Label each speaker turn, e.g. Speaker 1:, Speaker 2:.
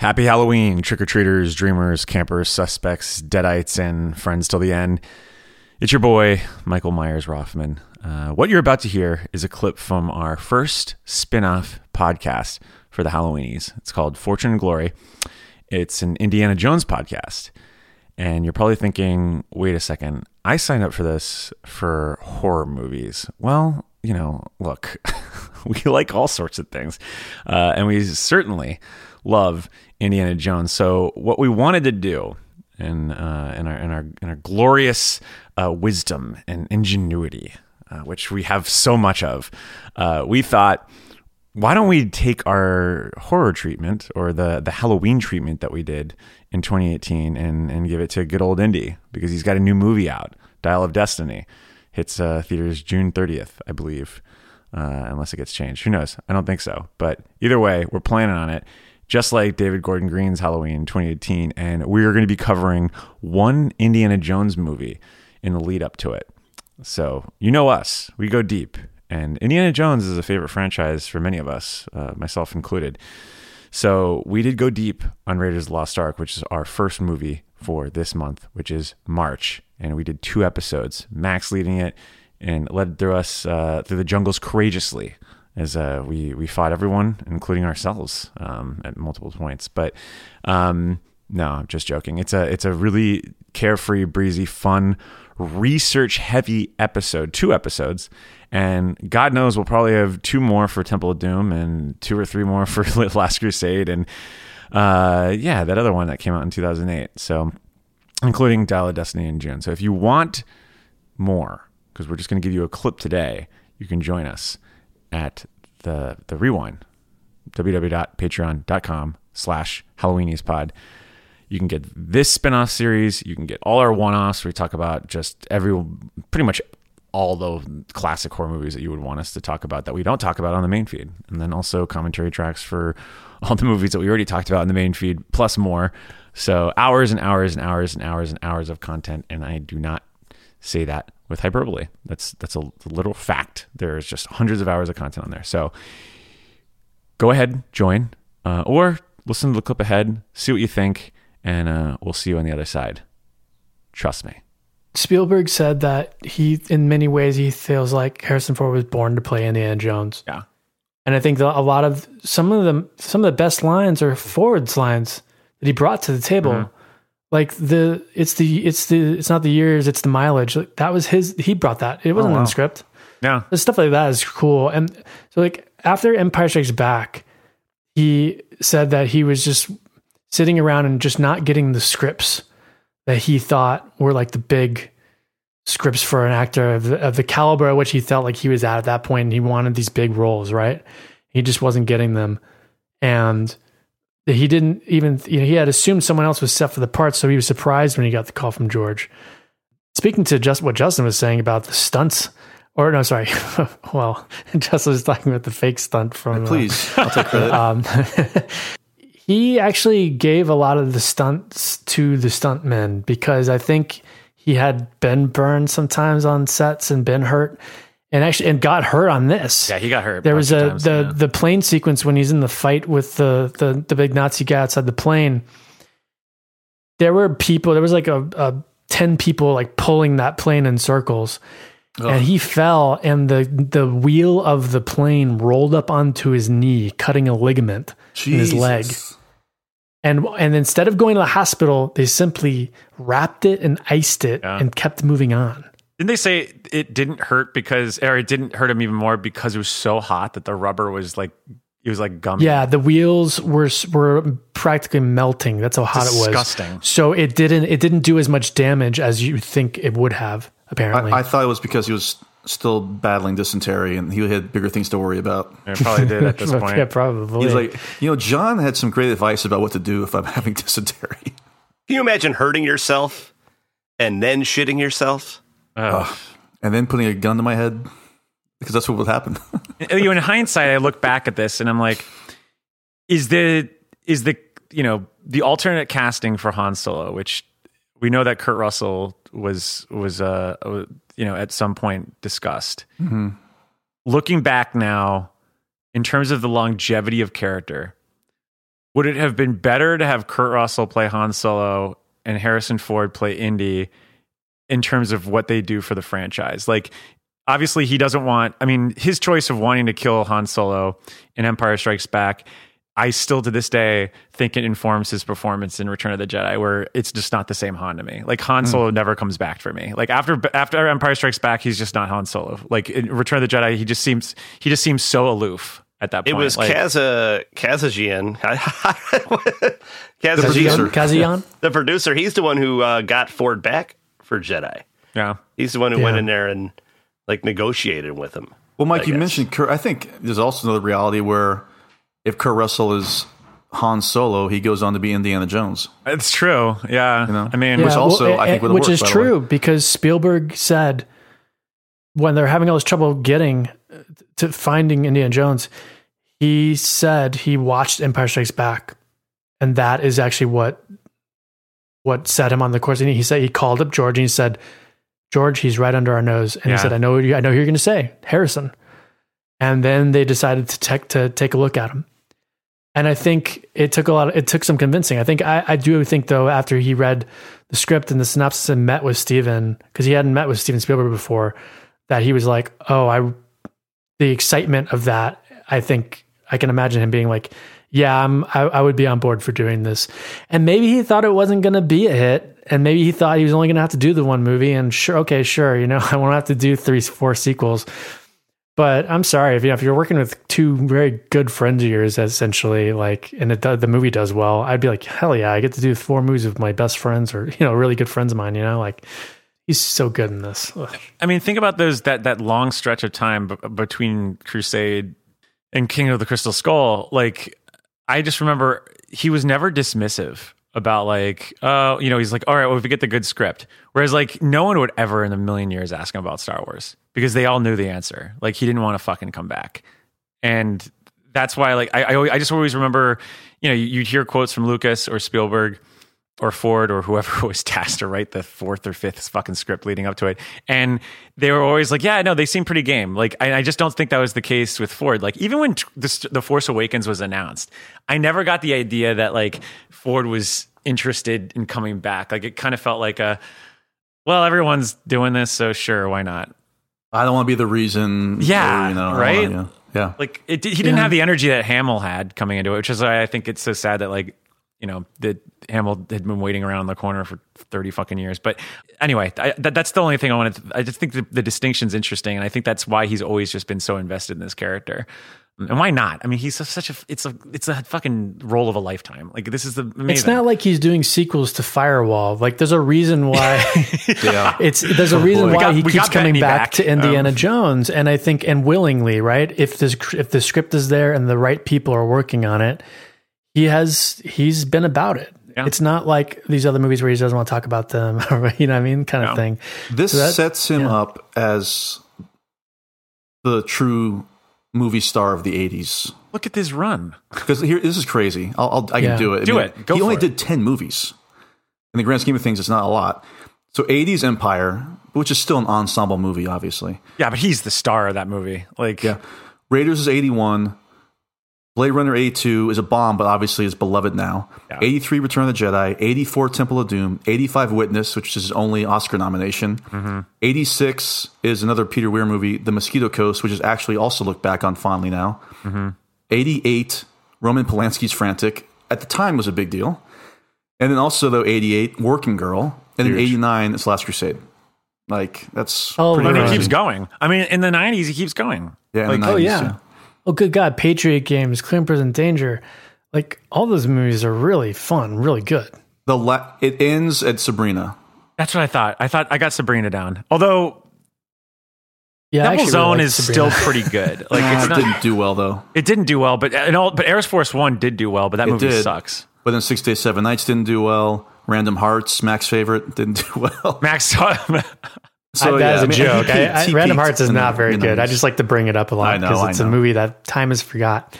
Speaker 1: Happy Halloween, trick or treaters, dreamers, campers, suspects, deadites, and friends till the end. It's your boy, Michael Myers Rothman. Uh, what you're about to hear is a clip from our first spin off podcast for the Halloweenies. It's called Fortune and Glory. It's an Indiana Jones podcast. And you're probably thinking, wait a second, I signed up for this for horror movies. Well, you know, look, we like all sorts of things. Uh, and we certainly love Indiana Jones. So what we wanted to do in uh, in our in our in our glorious uh, wisdom and ingenuity, uh, which we have so much of, uh, we thought, why don't we take our horror treatment or the the Halloween treatment that we did in 2018 and and give it to good old Indy because he's got a new movie out, Dial of Destiny, hits uh, theaters June 30th, I believe. Uh, unless it gets changed. Who knows? I don't think so. But either way, we're planning on it just like David Gordon Green's Halloween 2018. And we are going to be covering one Indiana Jones movie in the lead up to it. So, you know us, we go deep. And Indiana Jones is a favorite franchise for many of us, uh, myself included. So, we did go deep on Raiders of the Lost Ark, which is our first movie for this month, which is March. And we did two episodes, Max leading it and led through us uh, through the jungles courageously as uh, we we fought everyone, including ourselves, um, at multiple points. But um, no, I'm just joking. It's a it's a really carefree, breezy, fun, research heavy episode. Two episodes, and God knows we'll probably have two more for Temple of Doom and two or three more for Last Crusade, and uh, yeah, that other one that came out in 2008. So, including Dial of Destiny in June. So if you want more, because we're just going to give you a clip today, you can join us at the the rewind www.patreon.com slash halloweeniespod you can get this spin-off series. You can get all our one-offs. We talk about just every pretty much all the classic horror movies that you would want us to talk about that we don't talk about on the main feed. And then also commentary tracks for all the movies that we already talked about in the main feed plus more. So hours and hours and hours and hours and hours of content and i do not say that with hyperbole. That's that's a literal fact. There's just hundreds of hours of content on there. So go ahead, join, uh, or listen to the clip ahead, see what you think, and uh, we'll see you on the other side. Trust me.
Speaker 2: Spielberg said that he, in many ways, he feels like Harrison Ford was born to play Indiana Jones.
Speaker 1: Yeah,
Speaker 2: and I think a lot of some of the some of the best lines are Ford's lines that he brought to the table. Mm-hmm like the it's the it's the it's not the years it's the mileage. Like that was his he brought that. It wasn't oh, wow. in the script.
Speaker 1: Yeah.
Speaker 2: The stuff like that is cool. And so like after empire strikes back he said that he was just sitting around and just not getting the scripts that he thought were like the big scripts for an actor of the, of the caliber at which he felt like he was at at that point and he wanted these big roles right? He just wasn't getting them. And he didn't even you know he had assumed someone else was set for the part, so he was surprised when he got the call from George. Speaking to just what Justin was saying about the stunts, or no, sorry, well, Justin was talking about the fake stunt from.
Speaker 3: Uh, Please, uh, I'll take credit. Um,
Speaker 2: he actually gave a lot of the stunts to the stuntmen because I think he had been burned sometimes on sets and been hurt and actually and got hurt on this.
Speaker 1: Yeah, he got hurt.
Speaker 2: There was a times, the yeah. the plane sequence when he's in the fight with the the the big Nazi guy outside the plane. There were people. There was like a, a ten people like pulling that plane in circles. And he fell, and the the wheel of the plane rolled up onto his knee, cutting a ligament Jesus. in his leg. And and instead of going to the hospital, they simply wrapped it and iced it yeah. and kept moving on.
Speaker 1: Didn't they say it didn't hurt because, or it didn't hurt him even more because it was so hot that the rubber was like it was like gummy.
Speaker 2: Yeah, the wheels were were practically melting. That's how hot
Speaker 1: Disgusting.
Speaker 2: it was. Disgusting. So it didn't it didn't do as much damage as you think it would have. Apparently,
Speaker 3: I, I thought it was because he was still battling dysentery and he had bigger things to worry about.
Speaker 1: It probably did at this point.
Speaker 2: yeah, probably.
Speaker 3: He's like, you know, John had some great advice about what to do if I'm having dysentery. Can
Speaker 4: you imagine hurting yourself and then shitting yourself?
Speaker 3: Oh. and then putting a gun to my head because that's what would happen.
Speaker 1: you know, in hindsight, I look back at this and I'm like, is the is the you know the alternate casting for Han Solo, which we know that Kurt Russell was was uh you know at some point discussed. Mm-hmm. Looking back now, in terms of the longevity of character, would it have been better to have Kurt Russell play Han Solo and Harrison Ford play Indy in terms of what they do for the franchise? Like, obviously, he doesn't want, I mean, his choice of wanting to kill Han Solo in Empire Strikes Back. I still to this day think it informs his performance in Return of the Jedi, where it's just not the same Han to me. Like Han Solo never comes back for me. Like after after Empire Strikes Back, he's just not Han Solo. Like in Return of the Jedi, he just seems he just seems so aloof at that point.
Speaker 4: It was
Speaker 1: like,
Speaker 4: Kaza Kazanjian.
Speaker 3: producer.
Speaker 4: Kazanjian,
Speaker 2: Kazian?
Speaker 4: the producer. He's the one who uh, got Ford back for Jedi.
Speaker 1: yeah.
Speaker 4: He's the one who went in there and like negotiated with him.
Speaker 3: Well, Mike,
Speaker 4: I
Speaker 3: you
Speaker 4: guess.
Speaker 3: mentioned Kurt. I think there's also another reality where if Kurt Russell is Han Solo, he goes on to be Indiana Jones.
Speaker 1: It's true. Yeah.
Speaker 3: know?
Speaker 1: I mean,
Speaker 3: Which also,
Speaker 2: well,
Speaker 3: I think, would've
Speaker 2: which
Speaker 3: worked,
Speaker 2: is
Speaker 3: by the way.
Speaker 2: true because Spielberg said when they're having all this trouble getting uh, to finding Indiana Jones, he said he watched Empire Strikes Back, and that is actually what what set him on the course. And he said he called up George and he said, "George, he's right under our nose." And
Speaker 1: Yeah.
Speaker 2: he said, "I know, you, I know you're going to say, Harrison." And then they decided to take to take a look at him. And I think it took a lot. Of, it took some convincing. I think I, I do think though after he read the script and the synopsis and met with Steven because he hadn't met with Steven Spielberg before, that he was like, oh, I, the excitement of that. I think I can imagine him being like, yeah, I'm, I, I would be on board for doing this. And maybe he thought it wasn't going to be a hit, and maybe he thought he was only going to have to do the one movie. And sure, okay, sure, you know, I won't have to do three, four sequels. But I'm sorry if you know, if you're working with two very good friends of yours, essentially, like, and it, the movie does well, I'd be like, hell yeah, I get to do four movies with my best friends or you know, really good friends of mine. You know, like he's so good in this. Ugh.
Speaker 1: I mean, think about those that that long stretch of time b- between Crusade and King of the Crystal Skull. Like, I just remember he was never dismissive about like, oh, you know, he's like, all right, well, if we get the good script. Whereas like, no one would ever in a million years ask him about Star Wars because they all knew the answer. Like, he didn't want to fucking come back, and that's why like I I, I just always remember, you know, you'd hear quotes from Lucas or Spielberg or Ford or whoever was tasked to write the fourth or fifth fucking script leading up to it. And they were always like, yeah, no, they seem pretty game. Like, I, I just don't think that was the case with Ford. Like, even when the, the Force Awakens was announced, I never got the idea that like Ford was interested in coming back. Like, it kind of felt like a, well, everyone's doing this, so sure, why not?
Speaker 3: I don't want to be the reason.
Speaker 1: Yeah,
Speaker 3: or, you know,
Speaker 1: right?
Speaker 3: wanna- yeah. yeah.
Speaker 1: Like, it, he didn't have the energy that Hamill had coming into it, which is why I think it's so sad that like, you know, that Hamill had been waiting around the corner for 30 fucking years. But anyway, I, that, that's the only thing I wanted to, I just think the, the distinction's interesting. And I think that's why he's always just been so invested in this character. And why not? I mean, he's such a, it's a, it's a fucking role of a lifetime. Like this is the amazing.
Speaker 2: It's not like he's doing sequels to Firewall. Like there's a reason why
Speaker 3: yeah.
Speaker 2: it's there's a reason
Speaker 1: We
Speaker 2: why
Speaker 1: got-
Speaker 2: he keeps coming back,
Speaker 1: back.
Speaker 2: to Indiana
Speaker 1: Um,
Speaker 2: Jones, and I think and willingly, right? If this if the script is there and the right people are working on it, he has he's been about it.
Speaker 1: Yeah.
Speaker 2: It's not like these other movies where he doesn't want to talk about them, you know what I mean, kind of
Speaker 1: No.
Speaker 2: thing.
Speaker 3: This
Speaker 2: So that-
Speaker 3: sets him
Speaker 2: yeah.
Speaker 3: up as the true movie star of the 80s.
Speaker 1: Look at this run.
Speaker 3: Because here, this is crazy. I'll, I'll, I
Speaker 2: Yeah.
Speaker 3: can do it. I
Speaker 1: Do it. Go
Speaker 3: he
Speaker 1: for
Speaker 3: only
Speaker 1: it.
Speaker 3: did 10 movies. In the grand scheme of things, it's not a lot. So 80s Empire, which is still an ensemble movie, obviously.
Speaker 1: Yeah, but he's the star of that movie. Like,
Speaker 3: Yeah. Raiders is 81. Blade Runner 82 is a bomb, but obviously is beloved now.
Speaker 1: Yeah.
Speaker 3: 83 Return of the Jedi. 84 Temple of Doom. 85 Witness, which is his only Oscar nomination.
Speaker 1: Mm-hmm.
Speaker 3: 86 is another Peter Weir movie, The Mosquito Coast, which is actually also looked back on fondly now.
Speaker 1: Mm-hmm.
Speaker 3: 88 Roman Polanski's Frantic. At the time was a big deal. And then also, though, 88 Working Girl. And then 89 it's Last Crusade. Like, that's
Speaker 2: Oh,
Speaker 3: pretty
Speaker 2: Right.
Speaker 1: he keeps going. I mean, in the 90s, he keeps going.
Speaker 3: Yeah, in
Speaker 1: Like,
Speaker 3: the
Speaker 2: oh
Speaker 3: 90s,
Speaker 2: yeah. Oh good God, Patriot Games, Clear and Present Danger, like all those movies are really fun, really good.
Speaker 3: The la- it ends at Sabrina.
Speaker 1: That's what I thought. I thought I got Sabrina down. Although
Speaker 2: Yeah, I
Speaker 1: Devil
Speaker 2: actually really
Speaker 1: Zone is
Speaker 2: Sabrina.
Speaker 1: still pretty good. Like it's
Speaker 3: it
Speaker 1: not,
Speaker 3: didn't do well though.
Speaker 1: it didn't do well, but and all, but Air Force One did do well, but that movie
Speaker 3: did.
Speaker 1: sucks.
Speaker 3: But then Six Days, Seven Nights didn't do well. Random Hearts, Mac's favorite, didn't do well.
Speaker 1: Max,
Speaker 3: So,
Speaker 2: I, that
Speaker 3: yeah,
Speaker 2: is
Speaker 3: I
Speaker 2: a
Speaker 3: mean,
Speaker 2: joke. I, I, Random Hearts is not very good. I just like to bring it up a lot because it's a movie that time has forgot.